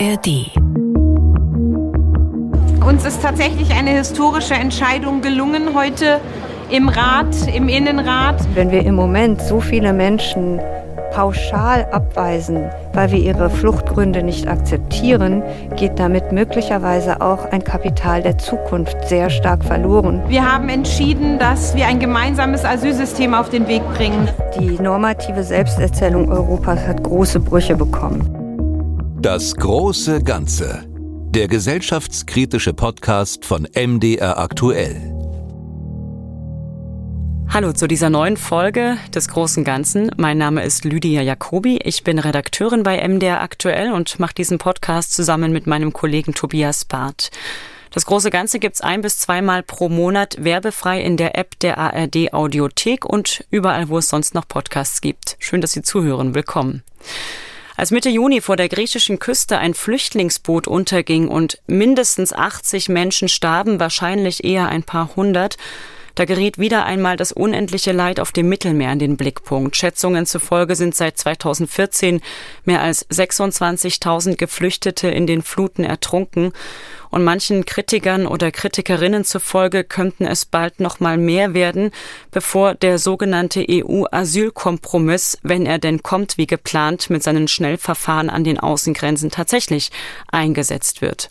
ARD. Uns ist tatsächlich eine historische Entscheidung gelungen heute im Rat, im Innenrat. Wenn wir im Moment so viele Menschen pauschal abweisen, weil wir ihre Fluchtgründe nicht akzeptieren, geht damit möglicherweise auch ein Kapital der Zukunft sehr stark verloren. Wir haben entschieden, dass wir ein gemeinsames Asylsystem auf den Weg bringen. Die normative Selbsterzählung Europas hat große Brüche bekommen. Das große Ganze. Der gesellschaftskritische Podcast von MDR aktuell. Hallo zu dieser neuen Folge des Großen Ganzen. Mein Name ist Lydia Jacobi. Ich bin Redakteurin bei MDR aktuell und mache diesen Podcast zusammen mit meinem Kollegen Tobias Barth. Das große Ganze gibt's ein bis zweimal pro Monat werbefrei in der App der ARD Audiothek und überall, wo es sonst noch Podcasts gibt. Schön, dass Sie zuhören. Willkommen. Als Mitte Juni vor der griechischen Küste ein Flüchtlingsboot unterging und mindestens 80 Menschen starben, wahrscheinlich eher ein paar hundert, da geriet wieder einmal das unendliche Leid auf dem Mittelmeer in den Blickpunkt. Schätzungen zufolge sind seit 2014 mehr als 26.000 Geflüchtete in den Fluten ertrunken. Und manchen Kritikern oder Kritikerinnen zufolge könnten es bald noch mal mehr werden, bevor der sogenannte EU-Asylkompromiss, wenn er denn kommt wie geplant, mit seinen Schnellverfahren an den Außengrenzen tatsächlich eingesetzt wird.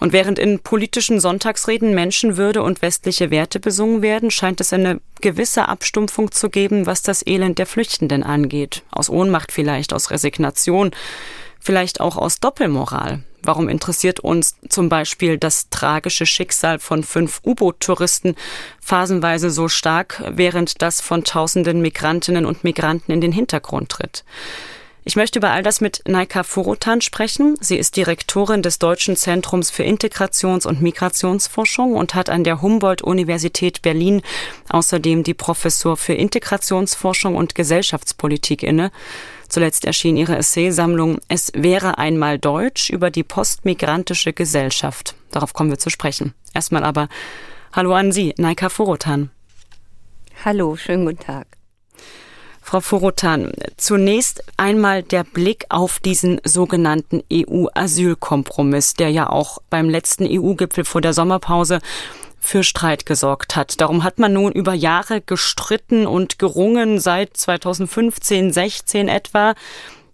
Und während in politischen Sonntagsreden Menschenwürde und westliche Werte besungen werden, scheint es eine gewisse Abstumpfung zu geben, was das Elend der Flüchtenden angeht. Aus Ohnmacht vielleicht, aus Resignation, vielleicht auch aus Doppelmoral. Warum interessiert uns zum Beispiel das tragische Schicksal von fünf U-Boot-Touristen phasenweise so stark, während das von tausenden Migrantinnen und Migranten in den Hintergrund tritt? Ich möchte über all das mit Naika Furutan sprechen. Sie ist Direktorin des Deutschen Zentrums für Integrations- und Migrationsforschung und hat an der Humboldt-Universität Berlin außerdem die Professur für Integrationsforschung und Gesellschaftspolitik inne. Zuletzt erschien ihre Essaysammlung Es wäre einmal Deutsch über die postmigrantische Gesellschaft. Darauf kommen wir zu sprechen. Erstmal aber Hallo an Sie, Naika Furutan. Hallo, schönen guten Tag. Frau Forotan, zunächst einmal der Blick auf diesen sogenannten EU-Asylkompromiss, der ja auch beim letzten EU-Gipfel vor der Sommerpause für Streit gesorgt hat. Darum hat man nun über Jahre gestritten und gerungen, seit 2015, 16 etwa.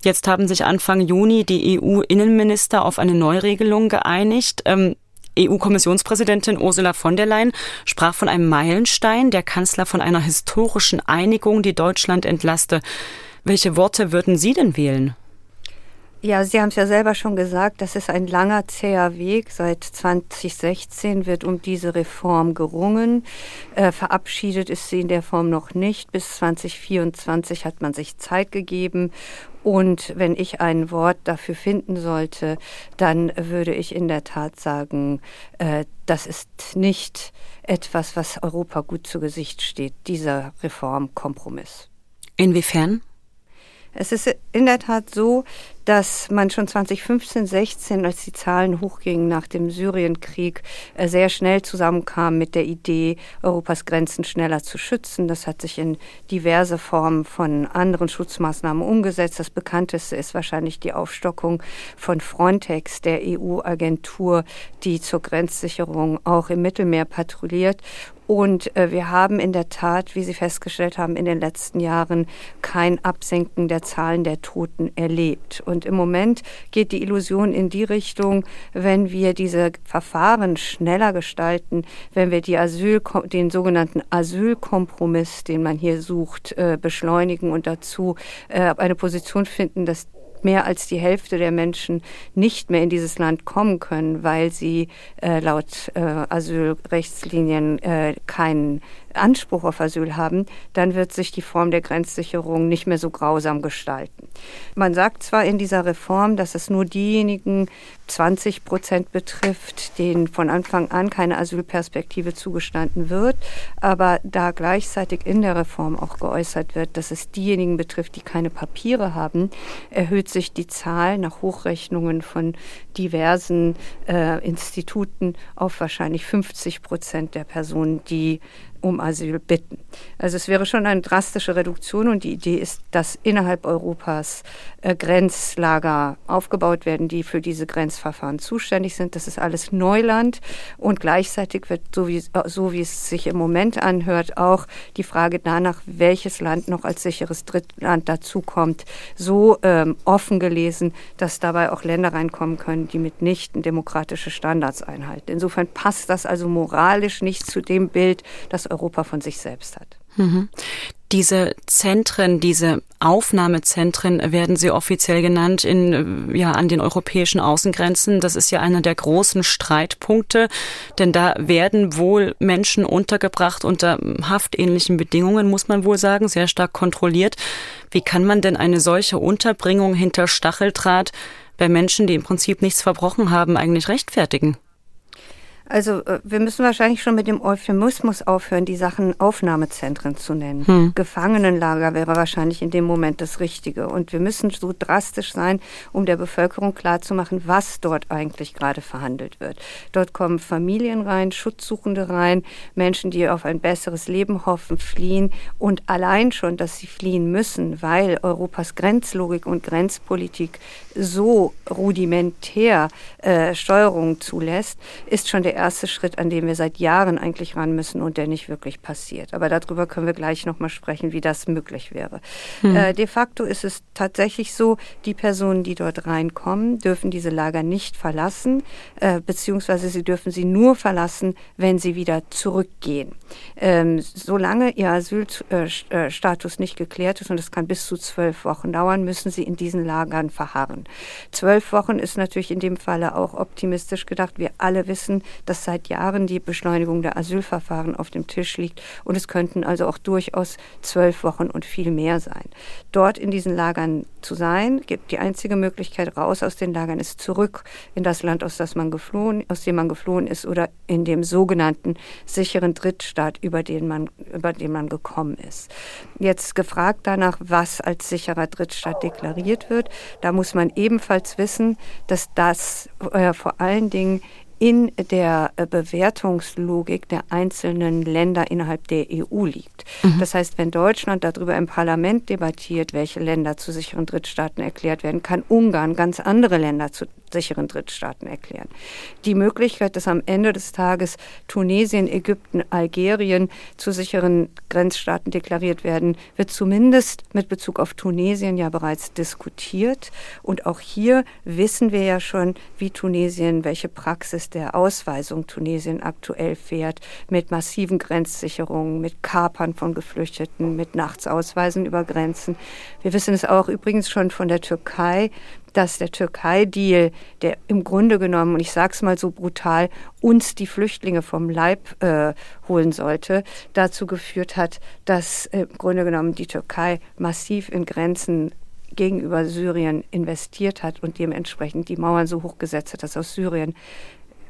Jetzt haben sich Anfang Juni die EU-Innenminister auf eine Neuregelung geeinigt. Ähm, EU-Kommissionspräsidentin Ursula von der Leyen sprach von einem Meilenstein, der Kanzler von einer historischen Einigung, die Deutschland entlaste. Welche Worte würden Sie denn wählen? Ja, Sie haben es ja selber schon gesagt, das ist ein langer, zäher Weg. Seit 2016 wird um diese Reform gerungen. Äh, verabschiedet ist sie in der Form noch nicht. Bis 2024 hat man sich Zeit gegeben. Und wenn ich ein Wort dafür finden sollte, dann würde ich in der Tat sagen, äh, das ist nicht etwas, was Europa gut zu Gesicht steht, dieser Reformkompromiss. Inwiefern? Es ist in der Tat so, dass man schon 2015, 16, als die Zahlen hochgingen nach dem Syrienkrieg, äh, sehr schnell zusammenkam mit der Idee, Europas Grenzen schneller zu schützen. Das hat sich in diverse Formen von anderen Schutzmaßnahmen umgesetzt. Das bekannteste ist wahrscheinlich die Aufstockung von Frontex, der EU-Agentur, die zur Grenzsicherung auch im Mittelmeer patrouilliert. Und äh, wir haben in der Tat, wie Sie festgestellt haben, in den letzten Jahren kein Absenken der Zahlen der Toten erlebt. Und im Moment geht die Illusion in die Richtung, wenn wir diese Verfahren schneller gestalten, wenn wir die Asyl, den sogenannten Asylkompromiss, den man hier sucht, äh, beschleunigen und dazu äh, eine Position finden, dass mehr als die Hälfte der Menschen nicht mehr in dieses Land kommen können, weil sie äh, laut äh, Asylrechtslinien äh, keinen Anspruch auf Asyl haben, dann wird sich die Form der Grenzsicherung nicht mehr so grausam gestalten. Man sagt zwar in dieser Reform, dass es nur diejenigen 20 Prozent betrifft, denen von Anfang an keine Asylperspektive zugestanden wird, aber da gleichzeitig in der Reform auch geäußert wird, dass es diejenigen betrifft, die keine Papiere haben, erhöht sich die Zahl nach Hochrechnungen von diversen äh, Instituten auf wahrscheinlich 50 Prozent der Personen, die um Asyl bitten. Also es wäre schon eine drastische Reduktion und die Idee ist, dass innerhalb Europas äh, Grenzlager aufgebaut werden, die für diese Grenzverfahren zuständig sind. Das ist alles Neuland und gleichzeitig wird, so wie, so wie es sich im Moment anhört, auch die Frage danach, welches Land noch als sicheres Drittland dazukommt, so ähm, offen gelesen, dass dabei auch Länder reinkommen können, die mitnichten demokratische Standards einhalten. Insofern passt das also moralisch nicht zu dem Bild, das Europa von sich selbst hat. Mhm. Diese Zentren, diese Aufnahmezentren werden sie offiziell genannt in, ja, an den europäischen Außengrenzen. Das ist ja einer der großen Streitpunkte, denn da werden wohl Menschen untergebracht unter haftähnlichen Bedingungen, muss man wohl sagen, sehr stark kontrolliert. Wie kann man denn eine solche Unterbringung hinter Stacheldraht bei Menschen, die im Prinzip nichts verbrochen haben, eigentlich rechtfertigen? Also äh, wir müssen wahrscheinlich schon mit dem Euphemismus aufhören, die Sachen Aufnahmezentren zu nennen. Hm. Gefangenenlager wäre wahrscheinlich in dem Moment das Richtige. Und wir müssen so drastisch sein, um der Bevölkerung klarzumachen, was dort eigentlich gerade verhandelt wird. Dort kommen Familien rein, Schutzsuchende rein, Menschen, die auf ein besseres Leben hoffen, fliehen. Und allein schon, dass sie fliehen müssen, weil Europas Grenzlogik und Grenzpolitik so rudimentär äh, Steuerung zulässt, ist schon der erste Schritt, an dem wir seit Jahren eigentlich ran müssen und der nicht wirklich passiert. Aber darüber können wir gleich nochmal sprechen, wie das möglich wäre. Hm. Äh, de facto ist es tatsächlich so, die Personen, die dort reinkommen, dürfen diese Lager nicht verlassen, äh, beziehungsweise sie dürfen sie nur verlassen, wenn sie wieder zurückgehen. Ähm, solange ihr Asylstatus nicht geklärt ist, und das kann bis zu zwölf Wochen dauern, müssen sie in diesen Lagern verharren. Zwölf Wochen ist natürlich in dem Falle auch optimistisch gedacht. Wir alle wissen, dass seit Jahren die Beschleunigung der Asylverfahren auf dem Tisch liegt. Und es könnten also auch durchaus zwölf Wochen und viel mehr sein. Dort in diesen Lagern zu sein, gibt die einzige Möglichkeit raus aus den Lagern ist zurück in das Land, aus, das man geflohen, aus dem man geflohen ist oder in dem sogenannten sicheren Drittstaat, über den man, über den man gekommen ist. Jetzt gefragt danach, was als sicherer Drittstaat deklariert wird, da muss man ebenfalls wissen, dass das äh, vor allen Dingen in der äh, Bewertungslogik der einzelnen Länder innerhalb der EU liegt. Mhm. Das heißt, wenn Deutschland darüber im Parlament debattiert, welche Länder zu sicheren Drittstaaten erklärt werden, kann Ungarn ganz andere Länder zu sicheren Drittstaaten erklären. Die Möglichkeit, dass am Ende des Tages Tunesien, Ägypten, Algerien zu sicheren Grenzstaaten deklariert werden, wird zumindest mit Bezug auf Tunesien ja bereits diskutiert. Und auch hier wissen wir ja schon, wie Tunesien, welche Praxis der Ausweisung Tunesien aktuell fährt, mit massiven Grenzsicherungen, mit Kapern von Geflüchteten, mit Nachtsausweisen über Grenzen. Wir wissen es auch übrigens schon von der Türkei, dass der Türkei-Deal, der im Grunde genommen, und ich sage es mal so brutal, uns die Flüchtlinge vom Leib äh, holen sollte, dazu geführt hat, dass äh, im Grunde genommen die Türkei massiv in Grenzen gegenüber Syrien investiert hat und dementsprechend die Mauern so hoch gesetzt hat, dass aus Syrien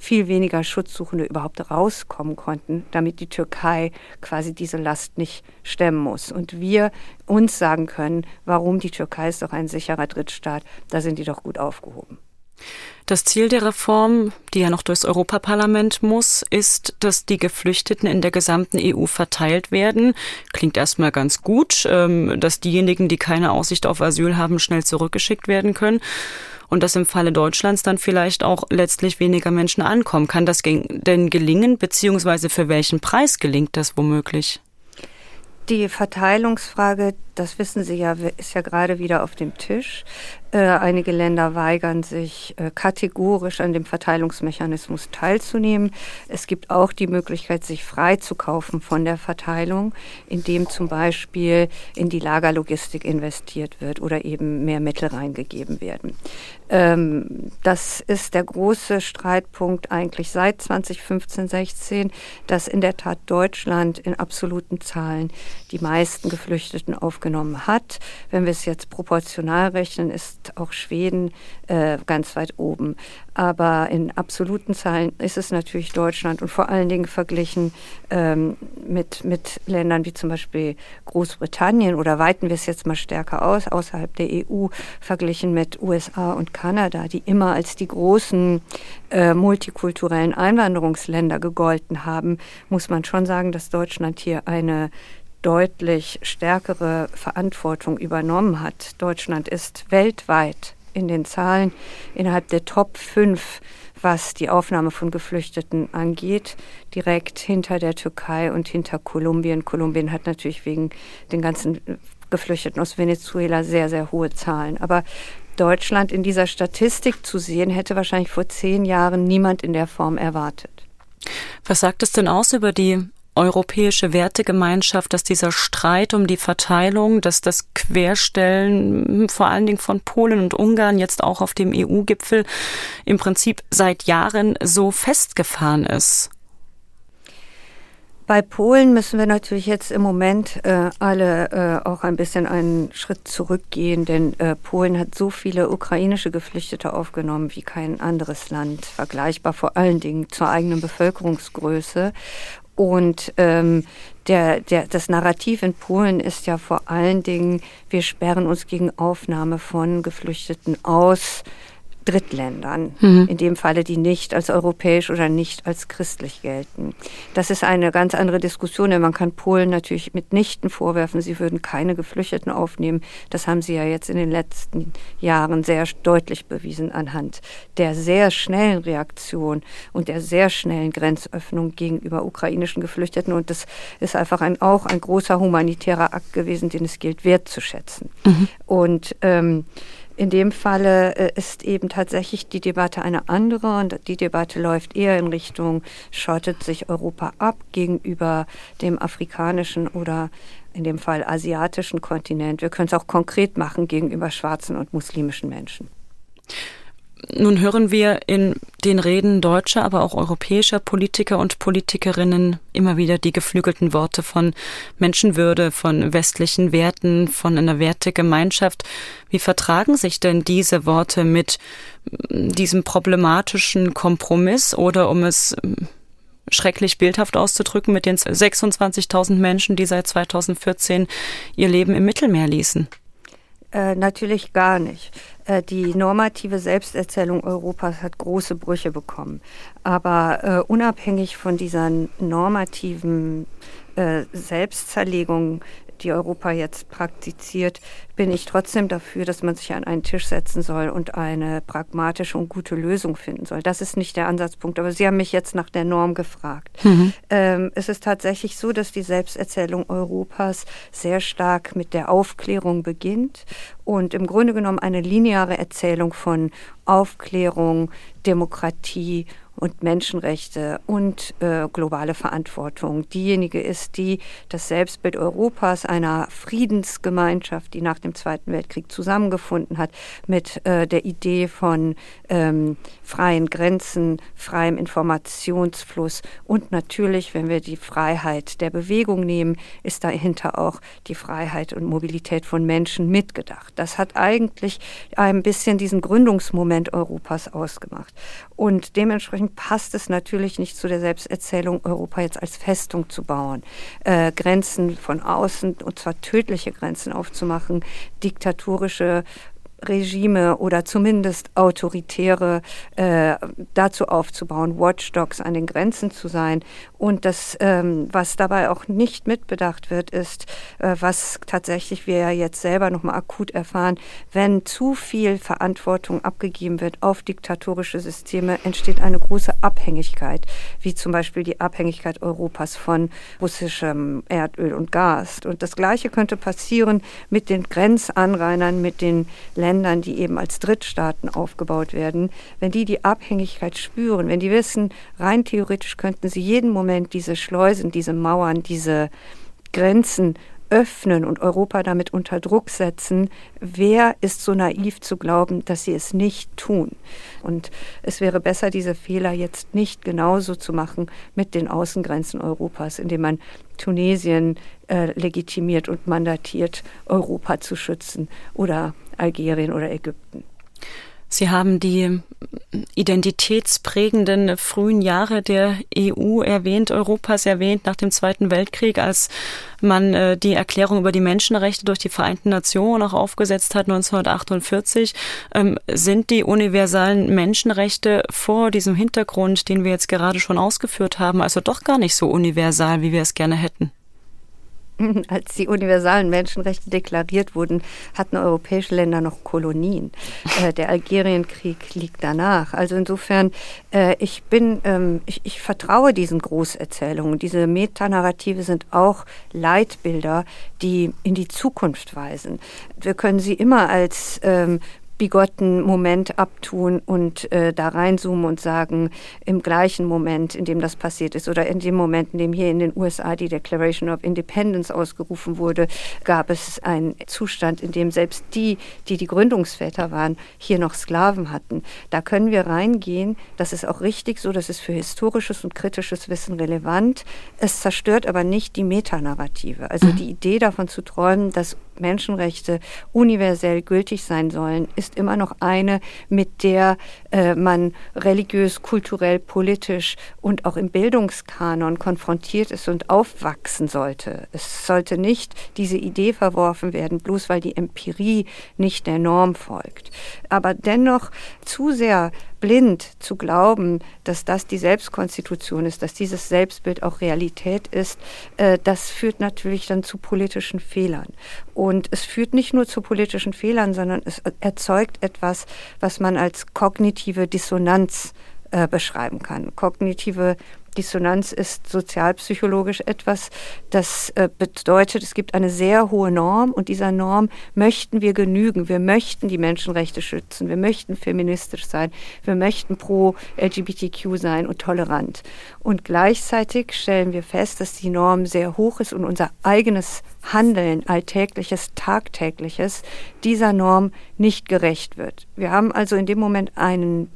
viel weniger Schutzsuchende überhaupt rauskommen konnten, damit die Türkei quasi diese Last nicht stemmen muss. Und wir uns sagen können, warum die Türkei ist doch ein sicherer Drittstaat, da sind die doch gut aufgehoben. Das Ziel der Reform, die ja noch durchs Europaparlament muss, ist, dass die Geflüchteten in der gesamten EU verteilt werden. Klingt erstmal ganz gut, ähm, dass diejenigen, die keine Aussicht auf Asyl haben, schnell zurückgeschickt werden können und dass im Falle Deutschlands dann vielleicht auch letztlich weniger Menschen ankommen. Kann das denn gelingen, beziehungsweise für welchen Preis gelingt das womöglich? Die Verteilungsfrage, das wissen Sie ja, ist ja gerade wieder auf dem Tisch. Äh, einige Länder weigern sich äh, kategorisch an dem Verteilungsmechanismus teilzunehmen. Es gibt auch die Möglichkeit, sich freizukaufen von der Verteilung, indem zum Beispiel in die Lagerlogistik investiert wird oder eben mehr Mittel reingegeben werden. Ähm, das ist der große Streitpunkt eigentlich seit 2015, 16, dass in der Tat Deutschland in absoluten Zahlen die meisten Geflüchteten aufgenommen aufgenommen hat. Wenn wir es jetzt proportional rechnen, ist auch Schweden äh, ganz weit oben. Aber in absoluten Zahlen ist es natürlich Deutschland und vor allen Dingen verglichen ähm, mit, mit Ländern wie zum Beispiel Großbritannien oder weiten wir es jetzt mal stärker aus, außerhalb der EU, verglichen mit USA und Kanada, die immer als die großen äh, multikulturellen Einwanderungsländer gegolten haben, muss man schon sagen, dass Deutschland hier eine deutlich stärkere Verantwortung übernommen hat. Deutschland ist weltweit in den Zahlen innerhalb der Top 5, was die Aufnahme von Geflüchteten angeht, direkt hinter der Türkei und hinter Kolumbien. Kolumbien hat natürlich wegen den ganzen Geflüchteten aus Venezuela sehr, sehr hohe Zahlen. Aber Deutschland in dieser Statistik zu sehen, hätte wahrscheinlich vor zehn Jahren niemand in der Form erwartet. Was sagt es denn aus über die europäische Wertegemeinschaft, dass dieser Streit um die Verteilung, dass das Querstellen hm, vor allen Dingen von Polen und Ungarn jetzt auch auf dem EU-Gipfel im Prinzip seit Jahren so festgefahren ist? Bei Polen müssen wir natürlich jetzt im Moment äh, alle äh, auch ein bisschen einen Schritt zurückgehen, denn äh, Polen hat so viele ukrainische Geflüchtete aufgenommen wie kein anderes Land, vergleichbar vor allen Dingen zur eigenen Bevölkerungsgröße. Und ähm, der, der, das Narrativ in Polen ist ja vor allen Dingen, wir sperren uns gegen Aufnahme von Geflüchteten aus. Drittländern, mhm. in dem Falle, die nicht als europäisch oder nicht als christlich gelten. Das ist eine ganz andere Diskussion, denn man kann Polen natürlich mitnichten vorwerfen, sie würden keine Geflüchteten aufnehmen. Das haben sie ja jetzt in den letzten Jahren sehr deutlich bewiesen anhand der sehr schnellen Reaktion und der sehr schnellen Grenzöffnung gegenüber ukrainischen Geflüchteten. Und das ist einfach ein, auch ein großer humanitärer Akt gewesen, den es gilt wertzuschätzen. Mhm. Und ähm, in dem Falle äh, ist eben tatsächlich die Debatte eine andere und die Debatte läuft eher in Richtung, schottet sich Europa ab gegenüber dem afrikanischen oder in dem Fall asiatischen Kontinent. Wir können es auch konkret machen gegenüber schwarzen und muslimischen Menschen. Nun hören wir in den Reden deutscher, aber auch europäischer Politiker und Politikerinnen immer wieder die geflügelten Worte von Menschenwürde, von westlichen Werten, von einer Wertegemeinschaft. Wie vertragen sich denn diese Worte mit diesem problematischen Kompromiss oder um es schrecklich bildhaft auszudrücken, mit den 26.000 Menschen, die seit 2014 ihr Leben im Mittelmeer ließen? Äh, natürlich gar nicht. Äh, die normative Selbsterzählung Europas hat große Brüche bekommen. Aber äh, unabhängig von dieser normativen äh, Selbstzerlegung die Europa jetzt praktiziert, bin ich trotzdem dafür, dass man sich an einen Tisch setzen soll und eine pragmatische und gute Lösung finden soll. Das ist nicht der Ansatzpunkt. Aber Sie haben mich jetzt nach der Norm gefragt. Mhm. Ähm, es ist tatsächlich so, dass die Selbsterzählung Europas sehr stark mit der Aufklärung beginnt und im Grunde genommen eine lineare Erzählung von Aufklärung, Demokratie und Menschenrechte und äh, globale Verantwortung diejenige ist, die das Selbstbild Europas, einer Friedensgemeinschaft, die nach dem Zweiten Weltkrieg zusammengefunden hat, mit äh, der Idee von ähm, freien Grenzen, freiem Informationsfluss und natürlich, wenn wir die Freiheit der Bewegung nehmen, ist dahinter auch die Freiheit und Mobilität von Menschen mitgedacht. Das hat eigentlich ein bisschen diesen Gründungsmoment Europas ausgemacht. Und dementsprechend passt es natürlich nicht zu der Selbsterzählung, Europa jetzt als Festung zu bauen, äh, Grenzen von außen, und zwar tödliche Grenzen aufzumachen, diktatorische Regime oder zumindest autoritäre äh, dazu aufzubauen, Watchdogs an den Grenzen zu sein. Und das, ähm, was dabei auch nicht mitbedacht wird, ist, äh, was tatsächlich wir ja jetzt selber nochmal akut erfahren, wenn zu viel Verantwortung abgegeben wird auf diktatorische Systeme, entsteht eine große Abhängigkeit, wie zum Beispiel die Abhängigkeit Europas von russischem Erdöl und Gas. Und das Gleiche könnte passieren mit den Grenzanrainern, mit den Ländern, die eben als Drittstaaten aufgebaut werden, wenn die die Abhängigkeit spüren, wenn die wissen, rein theoretisch könnten sie jeden Moment diese Schleusen, diese Mauern, diese Grenzen öffnen und Europa damit unter Druck setzen, wer ist so naiv zu glauben, dass sie es nicht tun? Und es wäre besser, diese Fehler jetzt nicht genauso zu machen mit den Außengrenzen Europas, indem man Tunesien äh, legitimiert und mandatiert, Europa zu schützen oder Algerien oder Ägypten. Sie haben die identitätsprägenden frühen Jahre der EU erwähnt, Europas erwähnt nach dem Zweiten Weltkrieg, als man äh, die Erklärung über die Menschenrechte durch die Vereinten Nationen auch aufgesetzt hat 1948. Ähm, sind die universalen Menschenrechte vor diesem Hintergrund, den wir jetzt gerade schon ausgeführt haben, also doch gar nicht so universal, wie wir es gerne hätten? als die universalen Menschenrechte deklariert wurden, hatten europäische Länder noch Kolonien. Äh, der Algerienkrieg liegt danach. Also insofern, äh, ich bin, ähm, ich, ich, vertraue diesen Großerzählungen. Diese Metanarrative sind auch Leitbilder, die in die Zukunft weisen. Wir können sie immer als ähm, bigotten Moment abtun und äh, da reinzoomen und sagen, im gleichen Moment, in dem das passiert ist oder in dem Moment, in dem hier in den USA die Declaration of Independence ausgerufen wurde, gab es einen Zustand, in dem selbst die, die die Gründungsväter waren, hier noch Sklaven hatten. Da können wir reingehen. Das ist auch richtig so, das ist für historisches und kritisches Wissen relevant. Es zerstört aber nicht die Metanarrative. Also die Idee davon zu träumen, dass Menschenrechte universell gültig sein sollen, ist immer noch eine, mit der äh, man religiös, kulturell, politisch und auch im Bildungskanon konfrontiert ist und aufwachsen sollte. Es sollte nicht diese Idee verworfen werden, bloß weil die Empirie nicht der Norm folgt. Aber dennoch zu sehr blind zu glauben, dass das die Selbstkonstitution ist, dass dieses Selbstbild auch Realität ist, äh, das führt natürlich dann zu politischen Fehlern. Und es führt nicht nur zu politischen Fehlern, sondern es erzeugt etwas, was man als kognitive Dissonanz äh, beschreiben kann. Kognitive Dissonanz ist sozialpsychologisch etwas, das äh, bedeutet, es gibt eine sehr hohe Norm und dieser Norm möchten wir genügen. Wir möchten die Menschenrechte schützen, wir möchten feministisch sein, wir möchten pro LGBTQ sein und tolerant. Und gleichzeitig stellen wir fest, dass die Norm sehr hoch ist und unser eigenes Handeln, alltägliches, tagtägliches, dieser Norm nicht gerecht wird. Wir haben also in dem Moment einen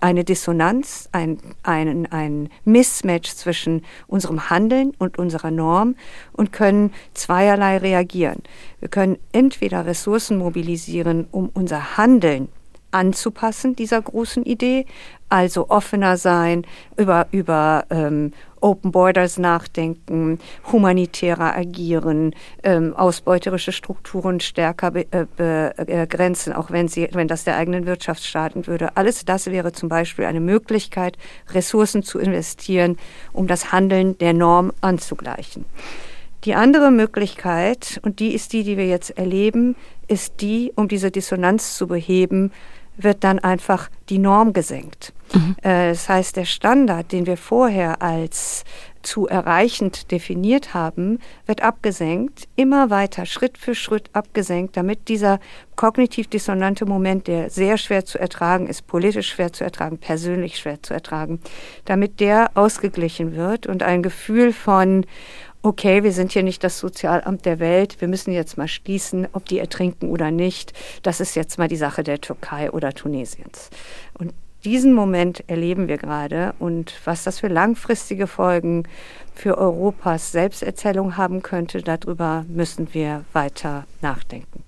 eine Dissonanz, ein, ein, ein Mismatch zwischen unserem Handeln und unserer Norm und können zweierlei reagieren. Wir können entweder Ressourcen mobilisieren, um unser Handeln anzupassen dieser großen Idee, also offener sein, über, über ähm, Open Borders nachdenken, humanitärer agieren, ähm, ausbeuterische Strukturen stärker äh, begrenzen, auch wenn, sie, wenn das der eigenen Wirtschaft schaden würde. Alles das wäre zum Beispiel eine Möglichkeit, Ressourcen zu investieren, um das Handeln der Norm anzugleichen. Die andere Möglichkeit, und die ist die, die wir jetzt erleben, ist die, um diese Dissonanz zu beheben, wird dann einfach die Norm gesenkt. Mhm. Äh, das heißt, der Standard, den wir vorher als zu erreichend definiert haben, wird abgesenkt, immer weiter, Schritt für Schritt abgesenkt, damit dieser kognitiv dissonante Moment, der sehr schwer zu ertragen ist, politisch schwer zu ertragen, persönlich schwer zu ertragen, damit der ausgeglichen wird und ein Gefühl von, okay, wir sind hier nicht das Sozialamt der Welt, wir müssen jetzt mal schließen, ob die ertrinken oder nicht. Das ist jetzt mal die Sache der Türkei oder Tunesiens. Und diesen Moment erleben wir gerade und was das für langfristige Folgen für Europas Selbsterzählung haben könnte, darüber müssen wir weiter nachdenken.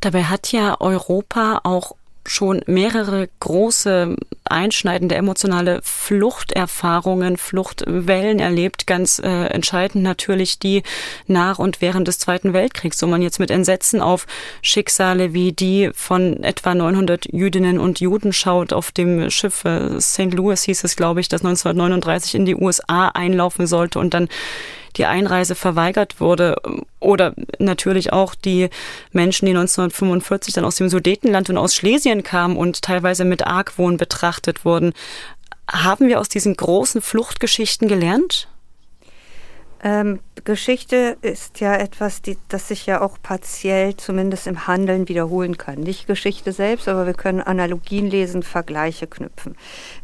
Dabei hat ja Europa auch schon mehrere große einschneidende emotionale Fluchterfahrungen, Fluchtwellen erlebt. Ganz äh, entscheidend natürlich die nach und während des Zweiten Weltkriegs, wo man jetzt mit Entsetzen auf Schicksale wie die von etwa 900 Jüdinnen und Juden schaut auf dem Schiff äh, St. Louis hieß es, glaube ich, das 1939 in die USA einlaufen sollte und dann die Einreise verweigert wurde. Oder natürlich auch die Menschen, die 1945 dann aus dem Sudetenland und aus Schlesien kamen und teilweise mit Argwohn betrachtet wurden. Haben wir aus diesen großen Fluchtgeschichten gelernt? Ähm, Geschichte ist ja etwas, die, das sich ja auch partiell zumindest im Handeln wiederholen kann. Nicht Geschichte selbst, aber wir können Analogien lesen, Vergleiche knüpfen.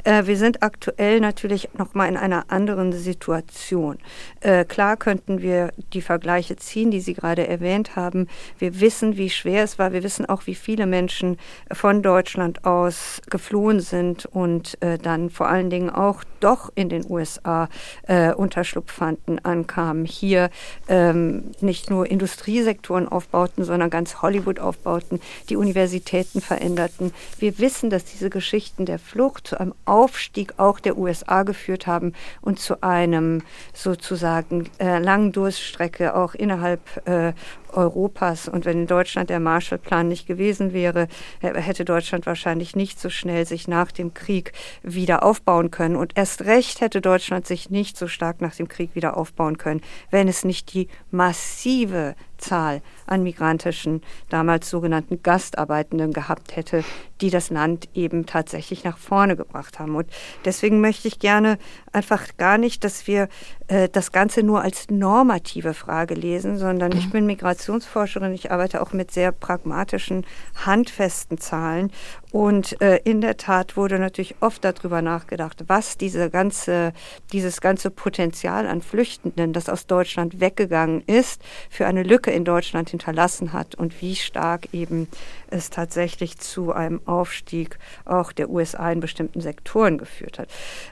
Äh, wir sind aktuell natürlich noch mal in einer anderen Situation. Äh, klar könnten wir die Vergleiche ziehen, die Sie gerade erwähnt haben. Wir wissen, wie schwer es war. Wir wissen auch, wie viele Menschen von Deutschland aus geflohen sind und äh, dann vor allen Dingen auch doch in den USA äh, Unterschlupf fanden an kamen, hier ähm, nicht nur Industriesektoren aufbauten, sondern ganz Hollywood aufbauten, die Universitäten veränderten. Wir wissen, dass diese Geschichten der Flucht zu einem Aufstieg auch der USA geführt haben und zu einem sozusagen äh, langen Durststrecke auch innerhalb äh, Europas. Und wenn in Deutschland der Marshallplan nicht gewesen wäre, hätte Deutschland wahrscheinlich nicht so schnell sich nach dem Krieg wieder aufbauen können. Und erst recht hätte Deutschland sich nicht so stark nach dem Krieg wieder aufbauen können, wenn es nicht die massive Zahl an migrantischen, damals sogenannten Gastarbeitenden gehabt hätte, die das Land eben tatsächlich nach vorne gebracht haben. Und deswegen möchte ich gerne einfach gar nicht, dass wir äh, das Ganze nur als normative Frage lesen, sondern ich mhm. bin Migrationsforscherin, ich arbeite auch mit sehr pragmatischen, handfesten Zahlen. Und äh, in der Tat wurde natürlich oft darüber nachgedacht, was diese ganze, dieses ganze Potenzial an Flüchtenden, das aus Deutschland weggegangen ist, für eine Lücke in Deutschland hinterlassen hat und wie stark eben es tatsächlich zu einem Aufstieg auch der USA in bestimmten Sektoren geführt hat.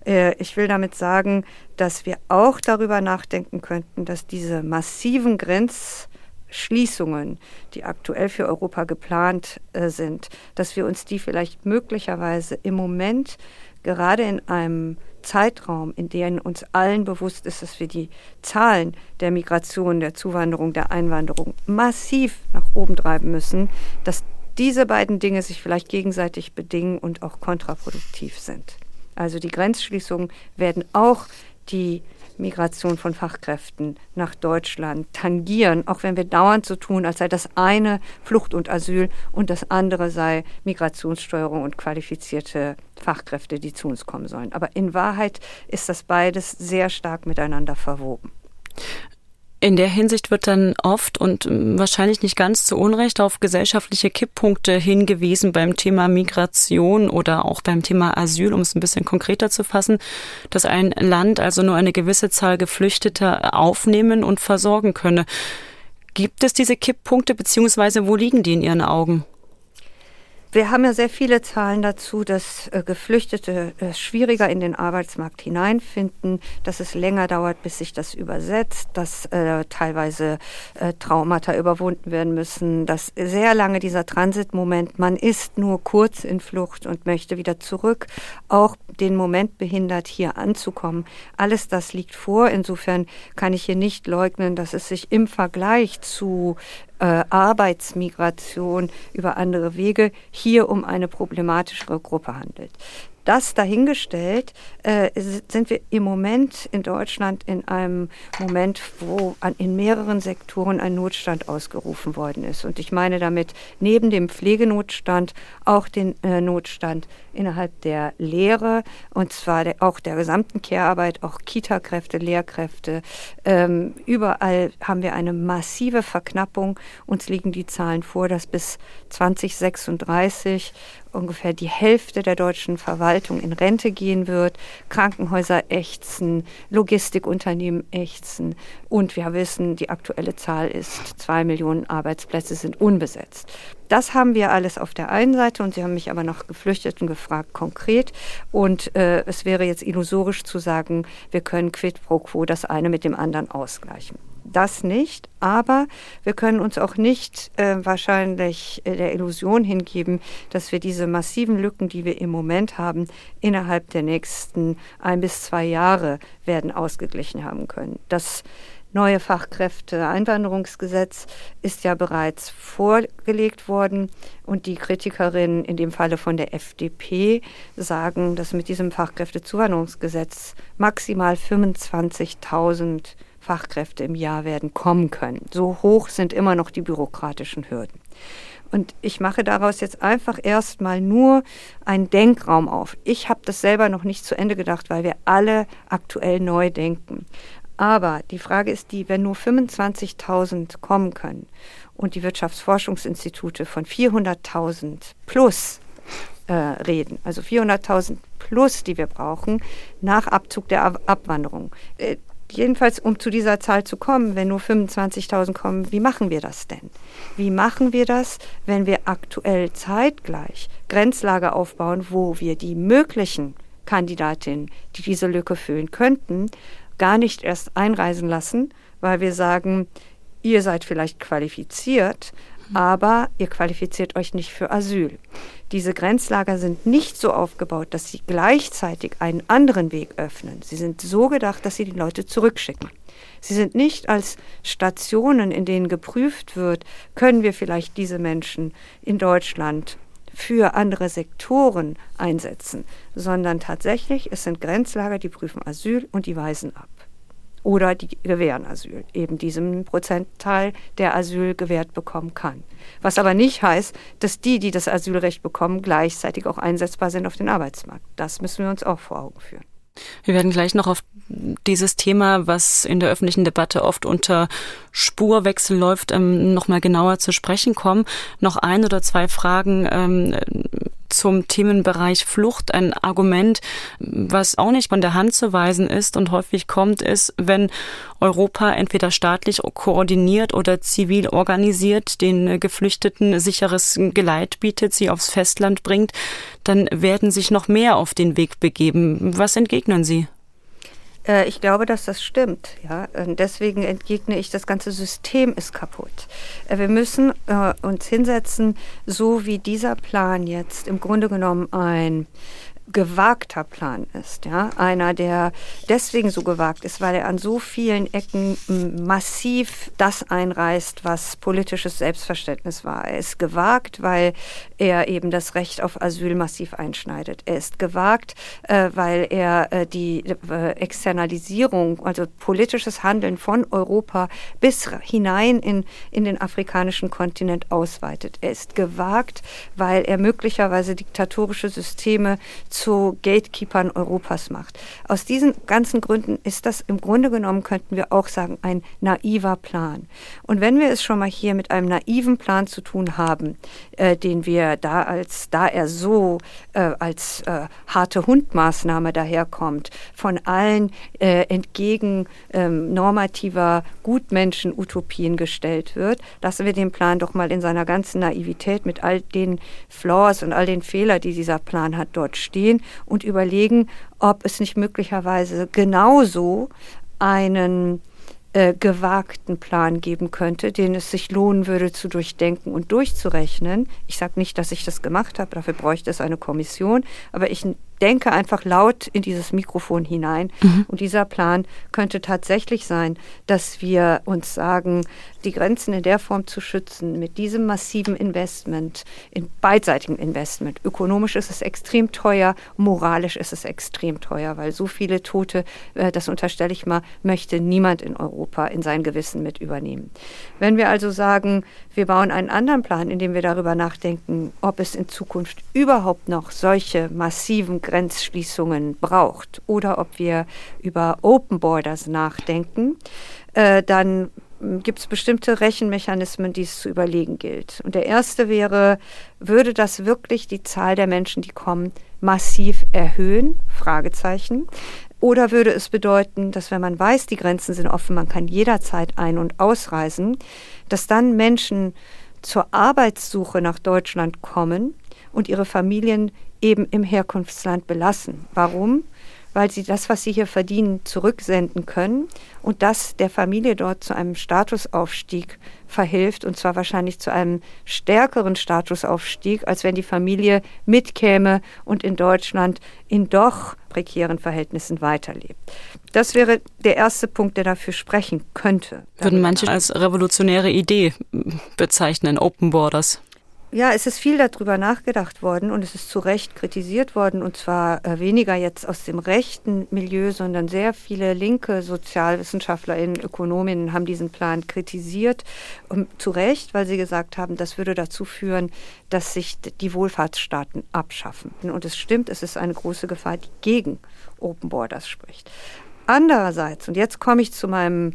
Äh, ich will damit sagen, dass wir auch darüber nachdenken könnten, dass diese massiven Grenzschließungen, die aktuell für Europa geplant äh, sind, dass wir uns die vielleicht möglicherweise im Moment gerade in einem Zeitraum, in dem uns allen bewusst ist, dass wir die Zahlen der Migration, der Zuwanderung, der Einwanderung massiv nach oben treiben müssen, dass diese beiden Dinge sich vielleicht gegenseitig bedingen und auch kontraproduktiv sind. Also die Grenzschließungen werden auch die Migration von Fachkräften nach Deutschland tangieren, auch wenn wir dauernd so tun, als sei das eine Flucht und Asyl und das andere sei Migrationssteuerung und qualifizierte Fachkräfte, die zu uns kommen sollen. Aber in Wahrheit ist das beides sehr stark miteinander verwoben. In der Hinsicht wird dann oft und wahrscheinlich nicht ganz zu Unrecht auf gesellschaftliche Kipppunkte hingewiesen beim Thema Migration oder auch beim Thema Asyl, um es ein bisschen konkreter zu fassen, dass ein Land also nur eine gewisse Zahl Geflüchteter aufnehmen und versorgen könne. Gibt es diese Kipppunkte beziehungsweise wo liegen die in Ihren Augen? Wir haben ja sehr viele Zahlen dazu, dass äh, Geflüchtete äh, schwieriger in den Arbeitsmarkt hineinfinden, dass es länger dauert, bis sich das übersetzt, dass äh, teilweise äh, Traumata überwunden werden müssen, dass sehr lange dieser Transitmoment, man ist nur kurz in Flucht und möchte wieder zurück, auch den Moment behindert, hier anzukommen. Alles das liegt vor. Insofern kann ich hier nicht leugnen, dass es sich im Vergleich zu äh, Arbeitsmigration über andere Wege hier um eine problematischere Gruppe handelt. Das dahingestellt äh, sind wir im Moment in Deutschland in einem Moment, wo an, in mehreren Sektoren ein Notstand ausgerufen worden ist. Und ich meine damit neben dem Pflegenotstand auch den äh, Notstand innerhalb der Lehre und zwar der, auch der gesamten Care-Arbeit, auch Kita-Kräfte, Lehrkräfte. Ähm, überall haben wir eine massive Verknappung. Uns liegen die Zahlen vor, dass bis 2036 ungefähr die Hälfte der deutschen Verwaltung in Rente gehen wird. Krankenhäuser ächzen, Logistikunternehmen ächzen. Und wir wissen, die aktuelle Zahl ist, zwei Millionen Arbeitsplätze sind unbesetzt. Das haben wir alles auf der einen Seite und Sie haben mich aber noch Geflüchteten gefragt konkret. Und äh, es wäre jetzt illusorisch zu sagen, wir können quid pro quo das eine mit dem anderen ausgleichen das nicht, aber wir können uns auch nicht äh, wahrscheinlich äh, der Illusion hingeben, dass wir diese massiven Lücken, die wir im Moment haben, innerhalb der nächsten ein bis zwei Jahre werden ausgeglichen haben können. Das neue Fachkräfte-Einwanderungsgesetz ist ja bereits vorgelegt worden und die Kritikerinnen in dem Falle von der FDP sagen, dass mit diesem Fachkräftezuwanderungsgesetz maximal 25.000 Fachkräfte im Jahr werden kommen können. So hoch sind immer noch die bürokratischen Hürden. Und ich mache daraus jetzt einfach erstmal nur einen Denkraum auf. Ich habe das selber noch nicht zu Ende gedacht, weil wir alle aktuell neu denken. Aber die Frage ist die, wenn nur 25.000 kommen können und die Wirtschaftsforschungsinstitute von 400.000 plus äh, reden, also 400.000 plus, die wir brauchen, nach Abzug der Ab Abwanderung, äh, jedenfalls, um zu dieser Zahl zu kommen, wenn nur 25.000 kommen, wie machen wir das denn? Wie machen wir das, wenn wir aktuell zeitgleich Grenzlager aufbauen, wo wir die möglichen Kandidatinnen, die diese Lücke füllen könnten, gar nicht erst einreisen lassen, weil wir sagen, ihr seid vielleicht qualifiziert, aber ihr qualifiziert euch nicht für Asyl. Diese Grenzlager sind nicht so aufgebaut, dass sie gleichzeitig einen anderen Weg öffnen. Sie sind so gedacht, dass sie die Leute zurückschicken. Sie sind nicht als Stationen, in denen geprüft wird, können wir vielleicht diese Menschen in Deutschland für andere Sektoren einsetzen, sondern tatsächlich, es sind Grenzlager, die prüfen Asyl und die weisen ab oder die gewähren Asyl, eben diesem Prozentteil, der Asyl gewährt bekommen kann. Was aber nicht heißt, dass die, die das Asylrecht bekommen, gleichzeitig auch einsetzbar sind auf den Arbeitsmarkt. Das müssen wir uns auch vor Augen führen. Wir werden gleich noch auf dieses Thema, was in der öffentlichen Debatte oft unter Spurwechsel läuft, ähm, nochmal genauer zu sprechen kommen. Noch ein oder zwei Fragen ähm, zum Themenbereich Flucht. Ein Argument, was auch nicht von der Hand zu weisen ist und häufig kommt, ist, wenn Europa entweder staatlich koordiniert oder zivil organisiert den Geflüchteten sicheres Geleit bietet, sie aufs Festland bringt, dann werden sich noch mehr auf den Weg begeben. Was entgegnen Sie? Äh, ich glaube, dass das stimmt. Ja? Und deswegen entgegne ich, das ganze System ist kaputt. Äh, wir müssen äh, uns hinsetzen, so wie dieser Plan jetzt im Grunde genommen ein gewagter Plan ist. Ja? Einer, der deswegen so gewagt ist, weil er an so vielen Ecken massiv das einreißt, was politisches Selbstverständnis war. Er ist gewagt, weil er eben das Recht auf Asyl massiv einschneidet. Er ist gewagt, äh, weil er äh, die äh, Externalisierung, also politisches Handeln von Europa bis hinein in, in den afrikanischen Kontinent ausweitet. Er ist gewagt, weil er möglicherweise diktatorische Systeme zu Gatekeepern Europas macht. Aus diesen ganzen Gründen ist das im Grunde genommen, könnten wir auch sagen, ein naiver Plan. Und wenn wir es schon mal hier mit einem naiven Plan zu tun haben, äh, den wir da als, da er so äh, als äh, harte Hundmaßnahme daherkommt, von allen äh, entgegen ähm, normativer Gutmenschen-Utopien gestellt wird, lassen wir den Plan doch mal in seiner ganzen Naivität mit all den Flaws und all den Fehlern, die dieser Plan hat, dort stehen gehen und überlegen, ob es nicht möglicherweise genauso einen äh, gewagten Plan geben könnte, den es sich lohnen würde zu durchdenken und durchzurechnen. Ich sage nicht, dass ich das gemacht habe, dafür bräuchte es eine Kommission, aber ich denke einfach laut in dieses Mikrofon hinein. Mhm. Und dieser Plan könnte tatsächlich sein, dass wir uns sagen, die Grenzen in der Form zu schützen, mit diesem massiven Investment, in beidseitigem Investment. Ökonomisch ist es extrem teuer, moralisch ist es extrem teuer, weil so viele Tote, äh, das unterstelle ich mal, möchte niemand in Europa in sein Gewissen mit übernehmen. Wenn wir also sagen, wir bauen einen anderen Plan, in dem wir darüber nachdenken, ob es in Zukunft überhaupt noch solche massiven Grenzschließungen braucht oder ob wir über Open Borders nachdenken, äh, dann gibt es bestimmte Rechenmechanismen, die es zu überlegen gilt. Und der erste wäre, würde das wirklich die Zahl der Menschen, die kommen, massiv erhöhen? Fragezeichen. Oder würde es bedeuten, dass wenn man weiß, die Grenzen sind offen, man kann jederzeit ein- und ausreisen, dass dann Menschen zur Arbeitssuche nach Deutschland kommen und ihre Familien eben im Herkunftsland belassen. Warum? Weil sie das, was sie hier verdienen, zurücksenden können und das der Familie dort zu einem Statusaufstieg verhilft und zwar wahrscheinlich zu einem stärkeren Statusaufstieg, als wenn die Familie mitkäme und in Deutschland in doch prekären Verhältnissen weiterlebt. Das wäre der erste Punkt, der dafür sprechen könnte. Würden manche als revolutionäre Idee bezeichnen, Open Borders? Ja, es ist viel darüber nachgedacht worden und es ist zu Recht kritisiert worden und zwar äh, weniger jetzt aus dem rechten Milieu, sondern sehr viele linke Sozialwissenschaftlerinnen, Ökonominnen haben diesen Plan kritisiert und zu Recht, weil sie gesagt haben, das würde dazu führen, dass sich die Wohlfahrtsstaaten abschaffen. Und es stimmt, es ist eine große Gefahr, die gegen Open Borders spricht. Andererseits, und jetzt komme ich zu meinem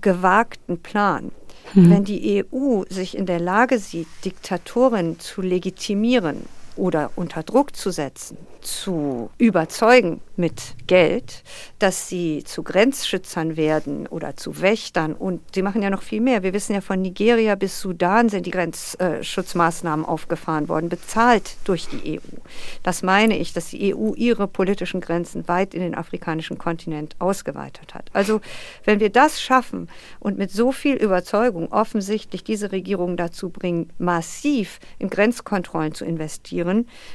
gewagten Plan, hm. Wenn die EU sich in der Lage sieht, Diktatoren zu legitimieren, oder unter Druck zu setzen, zu überzeugen mit Geld, dass sie zu Grenzschützern werden oder zu Wächtern. Und sie machen ja noch viel mehr. Wir wissen ja, von Nigeria bis Sudan sind die Grenzschutzmaßnahmen aufgefahren worden, bezahlt durch die EU. Das meine ich, dass die EU ihre politischen Grenzen weit in den afrikanischen Kontinent ausgeweitet hat. Also wenn wir das schaffen und mit so viel Überzeugung offensichtlich diese Regierung dazu bringen, massiv in Grenzkontrollen zu investieren,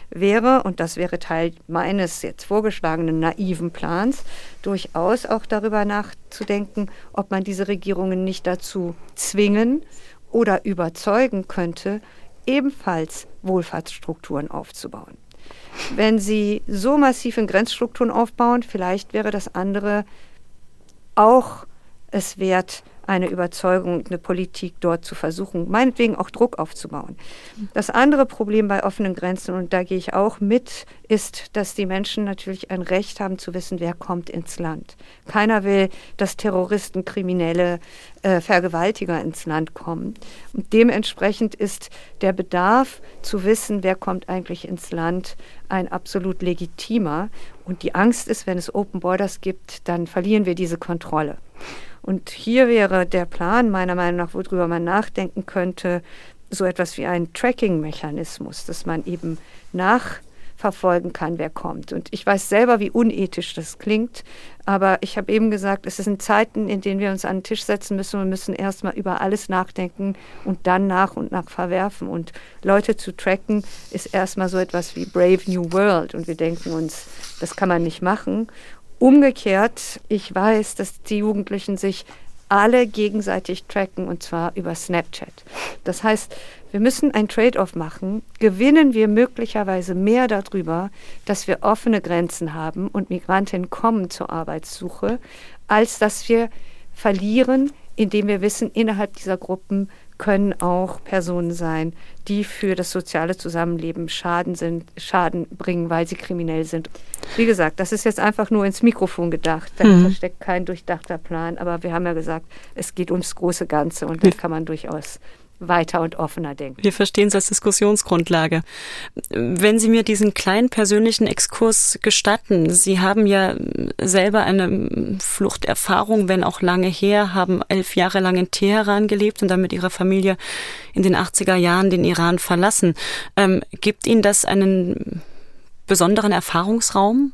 wäre, und das wäre Teil meines jetzt vorgeschlagenen naiven Plans, durchaus auch darüber nachzudenken, ob man diese Regierungen nicht dazu zwingen oder überzeugen könnte, ebenfalls Wohlfahrtsstrukturen aufzubauen. Wenn sie so massiv in Grenzstrukturen aufbauen, vielleicht wäre das andere auch es wert, eine Überzeugung, eine Politik dort zu versuchen, meinetwegen auch Druck aufzubauen. Das andere Problem bei offenen Grenzen, und da gehe ich auch mit, ist, dass die Menschen natürlich ein Recht haben zu wissen, wer kommt ins Land. Keiner will, dass Terroristen, Kriminelle, äh, Vergewaltiger ins Land kommen. Und dementsprechend ist der Bedarf zu wissen, wer kommt eigentlich ins Land, ein absolut legitimer. Und die Angst ist, wenn es Open Borders gibt, dann verlieren wir diese Kontrolle. Und hier wäre der Plan meiner Meinung nach, worüber man nachdenken könnte, so etwas wie ein Tracking-Mechanismus, dass man eben nachverfolgen kann, wer kommt. Und ich weiß selber, wie unethisch das klingt, aber ich habe eben gesagt, es sind Zeiten, in denen wir uns an den Tisch setzen müssen und müssen erstmal über alles nachdenken und dann nach und nach verwerfen. Und Leute zu tracken ist erstmal so etwas wie Brave New World und wir denken uns, das kann man nicht machen. Umgekehrt, ich weiß, dass die Jugendlichen sich alle gegenseitig tracken und zwar über Snapchat. Das heißt, wir müssen ein Trade-off machen. Gewinnen wir möglicherweise mehr darüber, dass wir offene Grenzen haben und Migrantinnen kommen zur Arbeitssuche, als dass wir verlieren, indem wir wissen, innerhalb dieser Gruppen können auch Personen sein, die für das soziale Zusammenleben Schaden, sind, Schaden bringen, weil sie kriminell sind. Wie gesagt, das ist jetzt einfach nur ins Mikrofon gedacht. Dahinter mhm. steckt kein durchdachter Plan. Aber wir haben ja gesagt, es geht ums große Ganze und da kann man durchaus weiter und offener denken. Wir verstehen es als Diskussionsgrundlage. Wenn Sie mir diesen kleinen persönlichen Exkurs gestatten, Sie haben ja selber eine Fluchterfahrung, wenn auch lange her, haben elf Jahre lang in Teheran gelebt und dann mit Ihrer Familie in den 80er Jahren den Iran verlassen. Ähm, gibt Ihnen das einen besonderen Erfahrungsraum?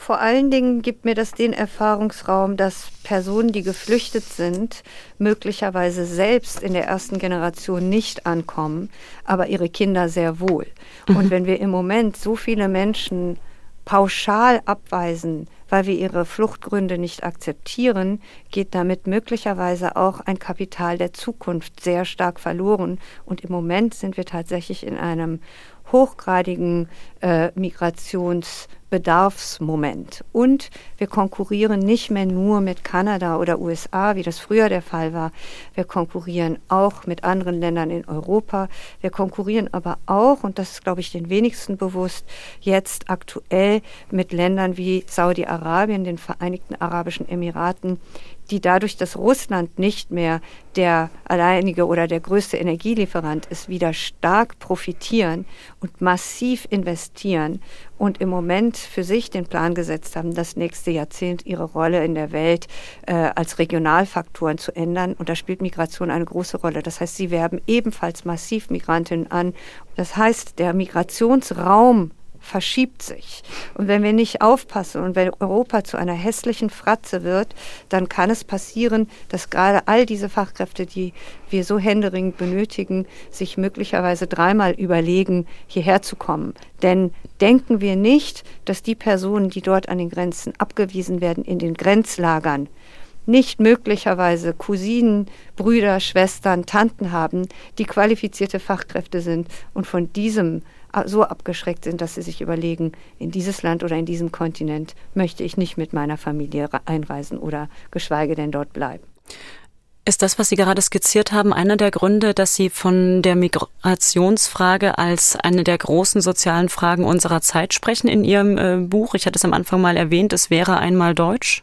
Vor allen Dingen gibt mir das den Erfahrungsraum, dass Personen, die geflüchtet sind, möglicherweise selbst in der ersten Generation nicht ankommen, aber ihre Kinder sehr wohl. Mhm. Und wenn wir im Moment so viele Menschen pauschal abweisen, weil wir ihre Fluchtgründe nicht akzeptieren, geht damit möglicherweise auch ein Kapital der Zukunft sehr stark verloren. Und im Moment sind wir tatsächlich in einem hochgradigen äh, Migrationsbedarfsmoment. Und wir konkurrieren nicht mehr nur mit Kanada oder USA, wie das früher der Fall war. Wir konkurrieren auch mit anderen Ländern in Europa. Wir konkurrieren aber auch, und das ist, glaube ich, den wenigsten bewusst, jetzt aktuell mit Ländern wie Saudi-Arabien, den Vereinigten Arabischen Emiraten, die dadurch, dass Russland nicht mehr der alleinige oder der größte Energielieferant ist, wieder stark profitieren und massiv investieren und im Moment für sich den Plan gesetzt haben, das nächste Jahrzehnt ihre Rolle in der Welt äh, als Regionalfaktoren zu ändern. Und da spielt Migration eine große Rolle. Das heißt, sie werben ebenfalls massiv Migrantinnen an. Das heißt, der Migrationsraum verschiebt sich. Und wenn wir nicht aufpassen und wenn Europa zu einer hässlichen Fratze wird, dann kann es passieren, dass gerade all diese Fachkräfte, die wir so händeringend benötigen, sich möglicherweise dreimal überlegen, hierher zu kommen. Denn denken wir nicht, dass die Personen, die dort an den Grenzen abgewiesen werden, in den Grenzlagern, nicht möglicherweise Cousinen, Brüder, Schwestern, Tanten haben, die qualifizierte Fachkräfte sind und von diesem so abgeschreckt sind, dass sie sich überlegen, in dieses Land oder in diesem Kontinent möchte ich nicht mit meiner Familie einreisen oder geschweige denn dort bleiben. Ist das, was Sie gerade skizziert haben, einer der Gründe, dass Sie von der Migrationsfrage als eine der großen sozialen Fragen unserer Zeit sprechen in Ihrem äh, Buch? Ich hatte es am Anfang mal erwähnt, es wäre einmal Deutsch.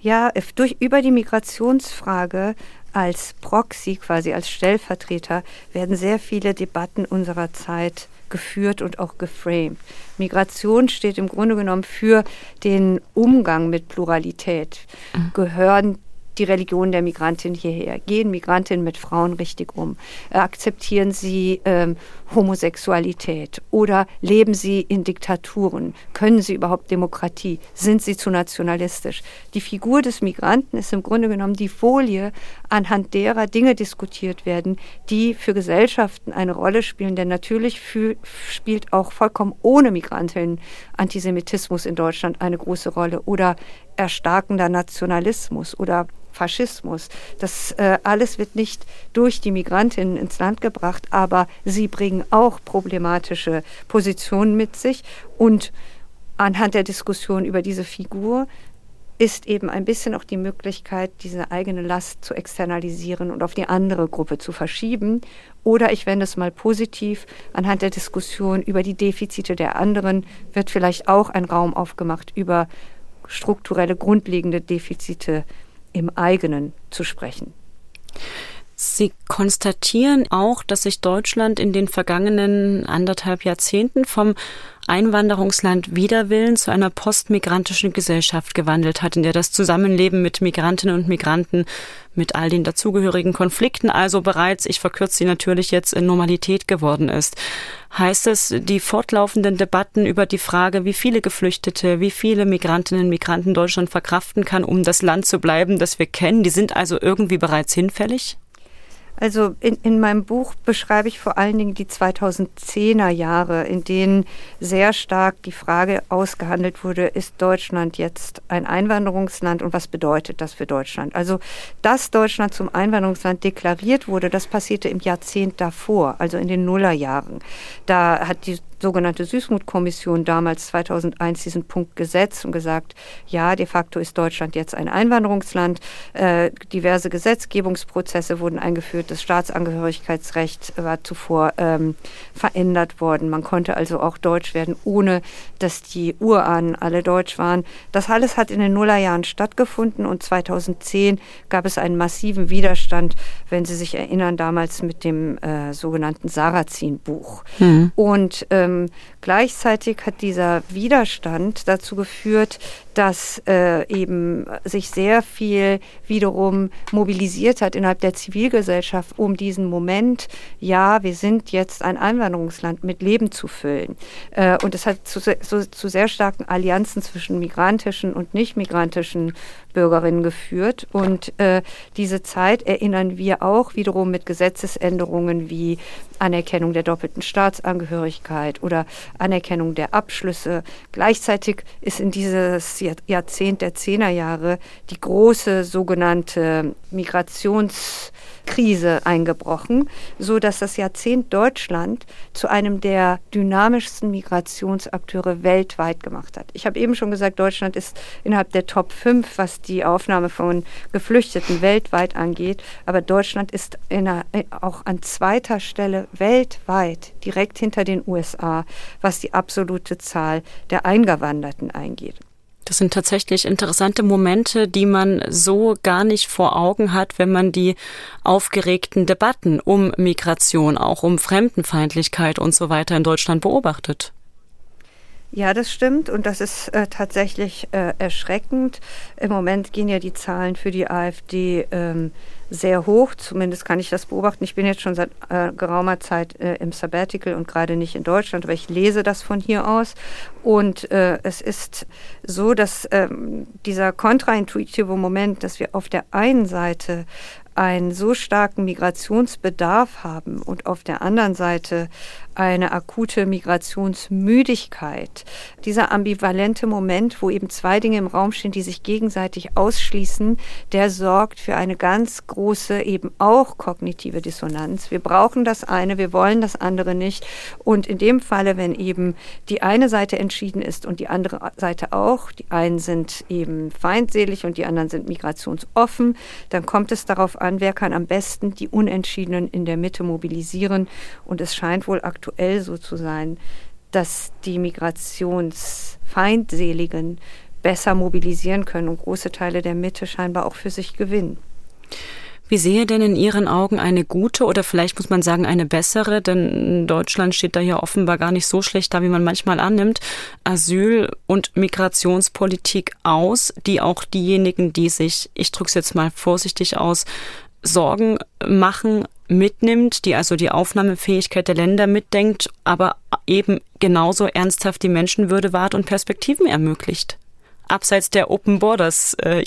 Ja, durch, über die Migrationsfrage als Proxy, quasi als Stellvertreter, werden sehr viele Debatten unserer Zeit geführt und auch geframed. Migration steht im Grunde genommen für den Umgang mit Pluralität. Mhm. Gehören die Religion der Migrantin hierher? Gehen Migrantinnen mit Frauen richtig um? Äh, akzeptieren sie ähm, Homosexualität? Oder leben sie in Diktaturen? Können sie überhaupt Demokratie? Sind sie zu nationalistisch? Die Figur des Migranten ist im Grunde genommen die Folie, anhand derer Dinge diskutiert werden, die für Gesellschaften eine Rolle spielen. Denn natürlich spielt auch vollkommen ohne Migrantinnen Antisemitismus in Deutschland eine große Rolle oder erstarkender Nationalismus oder Faschismus. Das äh, alles wird nicht durch die Migrantinnen ins Land gebracht, aber sie bringen auch problematische Positionen mit sich. Und anhand der Diskussion über diese Figur ist eben ein bisschen auch die Möglichkeit, diese eigene Last zu externalisieren und auf die andere Gruppe zu verschieben. Oder ich wende es mal positiv, anhand der Diskussion über die Defizite der anderen wird vielleicht auch ein Raum aufgemacht, über strukturelle, grundlegende Defizite im eigenen zu sprechen. Sie konstatieren auch, dass sich Deutschland in den vergangenen anderthalb Jahrzehnten vom Einwanderungsland Widerwillen zu einer postmigrantischen Gesellschaft gewandelt hat, in der das Zusammenleben mit Migrantinnen und Migranten mit all den dazugehörigen Konflikten also bereits, ich verkürze sie natürlich jetzt, in Normalität geworden ist. Heißt es, die fortlaufenden Debatten über die Frage, wie viele Geflüchtete, wie viele Migrantinnen und Migranten Deutschland verkraften kann, um das Land zu bleiben, das wir kennen, die sind also irgendwie bereits hinfällig? Also in, in meinem Buch beschreibe ich vor allen Dingen die 2010er Jahre, in denen sehr stark die Frage ausgehandelt wurde, ist Deutschland jetzt ein Einwanderungsland und was bedeutet das für Deutschland? Also, dass Deutschland zum Einwanderungsland deklariert wurde, das passierte im Jahrzehnt davor, also in den Nullerjahren. Da hat die sogenannte Süßmutkommission damals 2001 diesen Punkt gesetzt und gesagt, ja, de facto ist Deutschland jetzt ein Einwanderungsland. Äh, diverse Gesetzgebungsprozesse wurden eingeführt. Das Staatsangehörigkeitsrecht war zuvor ähm, verändert worden. Man konnte also auch Deutsch werden, ohne dass die Urahnen alle Deutsch waren. Das alles hat in den Nullerjahren stattgefunden und 2010 gab es einen massiven Widerstand, wenn Sie sich erinnern, damals mit dem äh, sogenannten Sarrazin-Buch. Mhm. Und ähm, ähm, gleichzeitig hat dieser Widerstand dazu geführt, dass äh, eben sich sehr viel wiederum mobilisiert hat innerhalb der Zivilgesellschaft, um diesen Moment, ja, wir sind jetzt ein Einwanderungsland mit Leben zu füllen. Äh, und es hat zu, zu, zu sehr starken Allianzen zwischen migrantischen und nicht migrantischen Bürgerinnen geführt. Und äh, diese Zeit erinnern wir auch wiederum mit Gesetzesänderungen wie Anerkennung der doppelten Staatsangehörigkeit oder Anerkennung der Abschlüsse. Gleichzeitig ist in dieses Jahrzehnt der Zehnerjahre die große sogenannte Migrations Krise eingebrochen, so dass das Jahrzehnt Deutschland zu einem der dynamischsten Migrationsakteure weltweit gemacht hat. Ich habe eben schon gesagt, Deutschland ist innerhalb der Top 5, was die Aufnahme von Geflüchteten weltweit angeht, aber Deutschland ist einer, auch an zweiter Stelle weltweit direkt hinter den USA, was die absolute Zahl der Eingewanderten eingeht. Das sind tatsächlich interessante Momente, die man so gar nicht vor Augen hat, wenn man die aufgeregten Debatten um Migration, auch um Fremdenfeindlichkeit und so weiter in Deutschland beobachtet. Ja, das stimmt und das ist äh, tatsächlich äh, erschreckend. Im Moment gehen ja die Zahlen für die AfD ähm, sehr hoch, zumindest kann ich das beobachten. Ich bin jetzt schon seit äh, geraumer Zeit äh, im Sabbatical und gerade nicht in Deutschland, aber ich lese das von hier aus. Und äh, es ist so, dass ähm, dieser kontraintuitive Moment, dass wir auf der einen Seite einen so starken Migrationsbedarf haben und auf der anderen Seite eine akute Migrationsmüdigkeit. Dieser ambivalente Moment, wo eben zwei Dinge im Raum stehen, die sich gegenseitig ausschließen, der sorgt für eine ganz große eben auch kognitive Dissonanz. Wir brauchen das eine, wir wollen das andere nicht. Und in dem Falle, wenn eben die eine Seite entschieden ist und die andere Seite auch, die einen sind eben feindselig und die anderen sind migrationsoffen, dann kommt es darauf an, wer kann am besten die Unentschiedenen in der Mitte mobilisieren. Und es scheint wohl aktuell so zu sein, dass die Migrationsfeindseligen besser mobilisieren können und große Teile der Mitte scheinbar auch für sich gewinnen. Wie sehe denn in Ihren Augen eine gute oder vielleicht muss man sagen eine bessere, denn Deutschland steht da ja offenbar gar nicht so schlecht da, wie man manchmal annimmt, Asyl- und Migrationspolitik aus, die auch diejenigen, die sich, ich drücke es jetzt mal vorsichtig aus, Sorgen machen, mitnimmt, die also die Aufnahmefähigkeit der Länder mitdenkt, aber eben genauso ernsthaft die Menschenwürde wahrt und Perspektiven ermöglicht. Abseits der Open Borders äh.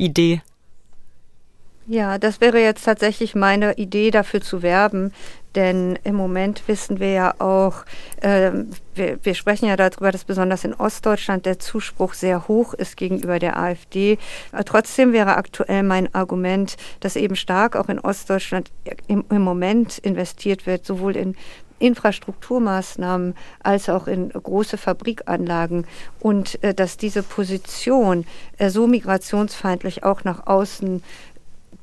Ja, das wäre jetzt tatsächlich meine Idee, dafür zu werben. Denn im Moment wissen wir ja auch, äh, wir, wir, sprechen ja darüber, dass besonders in Ostdeutschland der Zuspruch sehr hoch ist gegenüber der AfD. Aber trotzdem wäre aktuell mein Argument, dass eben stark auch in Ostdeutschland im, im Moment investiert wird, sowohl in Infrastrukturmaßnahmen als auch in große Fabrikanlagen und äh, dass diese Position äh, so migrationsfeindlich auch nach außen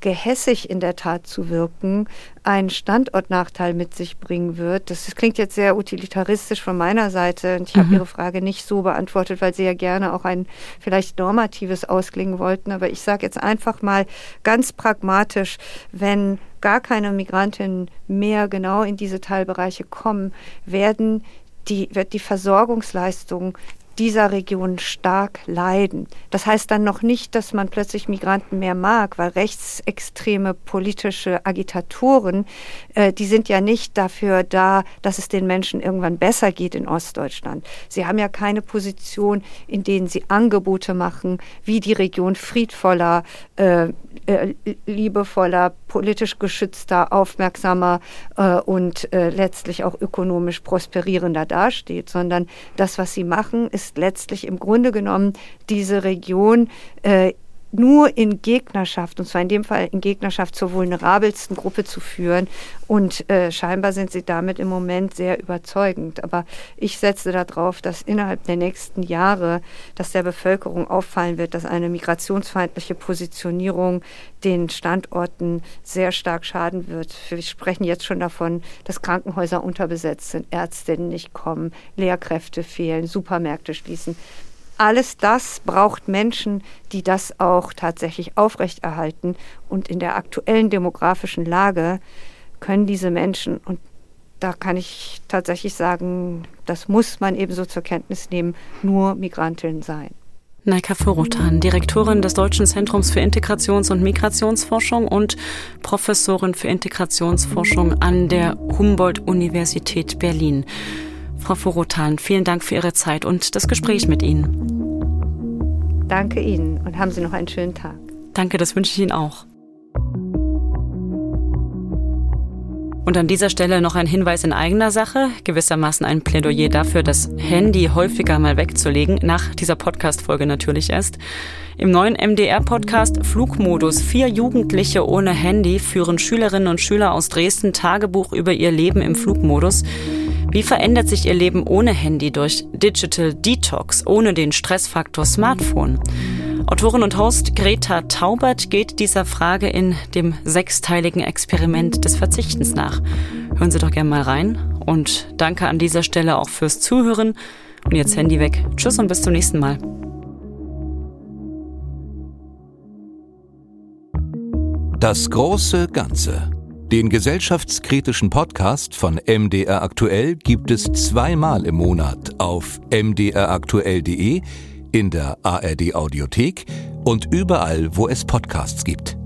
gehässig in der Tat zu wirken, einen Standortnachteil mit sich bringen wird. Das, das klingt jetzt sehr utilitaristisch von meiner Seite. Und ich mhm. habe Ihre Frage nicht so beantwortet, weil Sie ja gerne auch ein vielleicht normatives ausklingen wollten. Aber ich sage jetzt einfach mal ganz pragmatisch, wenn gar keine Migrantinnen mehr genau in diese Teilbereiche kommen, werden die, wird die Versorgungsleistung dieser Region stark leiden. Das heißt dann noch nicht, dass man plötzlich Migranten mehr mag, weil rechtsextreme politische Agitatoren, äh, die sind ja nicht dafür da, dass es den Menschen irgendwann besser geht in Ostdeutschland. Sie haben ja keine Position, in denen sie Angebote machen, wie die Region friedvoller, äh, äh, liebevoller, politisch geschützter, aufmerksamer äh, und äh, letztlich auch ökonomisch prosperierender dasteht, sondern das, was sie machen, ist letztlich im Grunde genommen diese Region äh, nur in Gegnerschaft, und zwar in dem Fall in Gegnerschaft zur vulnerabelsten Gruppe zu führen. Und äh, scheinbar sind sie damit im Moment sehr überzeugend. Aber ich setze darauf, dass innerhalb der nächsten Jahre, dass der Bevölkerung auffallen wird, dass eine migrationsfeindliche Positionierung den Standorten sehr stark schaden wird. Wir sprechen jetzt schon davon, dass Krankenhäuser unterbesetzt sind, Ärztinnen nicht kommen, Lehrkräfte fehlen, Supermärkte schließen alles das braucht Menschen, die das auch tatsächlich aufrechterhalten. Und in der aktuellen demografischen Lage können diese Menschen, und da kann ich tatsächlich sagen, das muss man ebenso zur Kenntnis nehmen, nur Migrantinnen sein. Naika Furutan, Direktorin des Deutschen Zentrums für Integrations- und Migrationsforschung und Professorin für Integrationsforschung an der Humboldt-Universität Berlin. Frau Forotan, vielen Dank für Ihre Zeit und das Gespräch mit Ihnen. Danke Ihnen und haben Sie noch einen schönen Tag. Danke, das wünsche ich Ihnen auch. Und an dieser Stelle noch ein Hinweis in eigener Sache, gewissermaßen ein Plädoyer dafür, das Handy häufiger mal wegzulegen, nach dieser Podcast-Folge natürlich erst. Im neuen MDR-Podcast Flugmodus Vier Jugendliche ohne Handy führen Schülerinnen und Schüler aus Dresden Tagebuch über ihr Leben im Flugmodus. Wie verändert sich Ihr Leben ohne Handy durch Digital Detox, ohne den Stressfaktor Smartphone? Autorin und Host Greta Taubert geht dieser Frage in dem sechsteiligen Experiment des Verzichtens nach. Hören Sie doch gerne mal rein und danke an dieser Stelle auch fürs Zuhören. Und jetzt Handy weg. Tschüss und bis zum nächsten Mal. Das große Ganze. Den gesellschaftskritischen Podcast von MDR Aktuell gibt es zweimal im Monat auf mdraktuell.de, in der ARD Audiothek und überall, wo es Podcasts gibt.